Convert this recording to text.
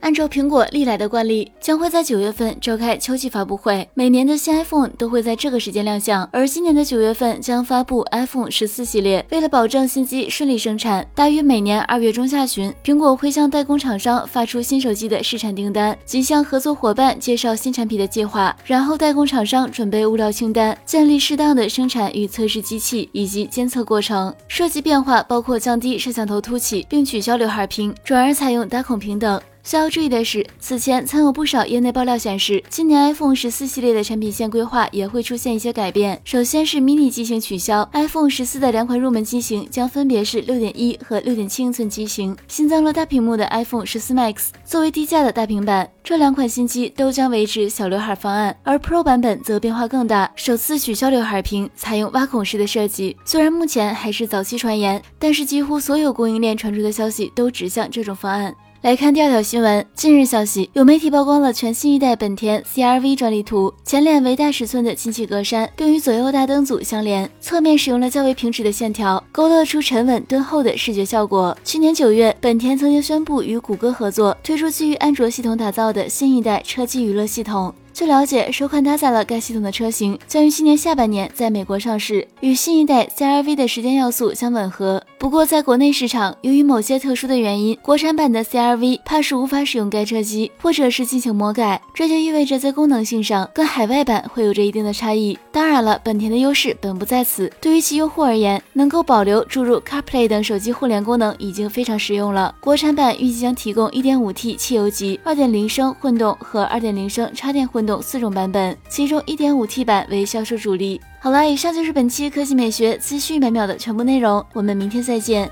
按照苹果历来的惯例，将会在九月份召开秋季发布会。每年的新 iPhone 都会在这个时间亮相，而今年的九月份将发布 iPhone 十四系列。为了保证新机顺利生产，大约每年二月中下旬，苹果会向代工厂商发出新手机的试产订单，及向合作伙伴介绍新产品的计划。然后代工厂商准备物料清单，建立适当的生产与测试机器以及监测过程。设计变化包括降低摄像头凸起，并取消刘海屏，转而采用打孔屏等。需要注意的是，此前曾有不少业内爆料显示，今年 iPhone 十四系列的产品线规划也会出现一些改变。首先是 mini 机型取消，iPhone 十四的两款入门机型将分别是六点一和六点七英寸机型，新增了大屏幕的 iPhone 十四 Max 作为低价的大平板。这两款新机都将维持小刘海方案，而 Pro 版本则变化更大，首次取消刘海屏，采用挖孔式的设计。虽然目前还是早期传言，但是几乎所有供应链传出的消息都指向这种方案。来看第二条新闻。近日消息，有媒体曝光了全新一代本田 CR-V 专利图，前脸为大尺寸的进气格栅，并与左右大灯组相连，侧面使用了较为平直的线条，勾勒出沉稳敦厚的视觉效果。去年九月，本田曾经宣布与谷歌合作，推出基于安卓系统打造的新一代车机娱乐系统。据了解，首款搭载了该系统的车型将于今年下半年在美国上市，与新一代 CR-V 的时间要素相吻合。不过，在国内市场，由于某些特殊的原因，国产版的 CR-V 怕是无法使用该车机，或者是进行魔改，这就意味着在功能性上跟海外版会有着一定的差异。当然了，本田的优势本不在此，对于其用户而言，能够保留注入 CarPlay 等手机互联功能已经非常实用了。国产版预计将提供 1.5T 汽油机、2.0升混动和2.0升插电混动有四种版本，其中 1.5T 版为销售主力。好了，以上就是本期科技美学资讯每秒的全部内容，我们明天再见。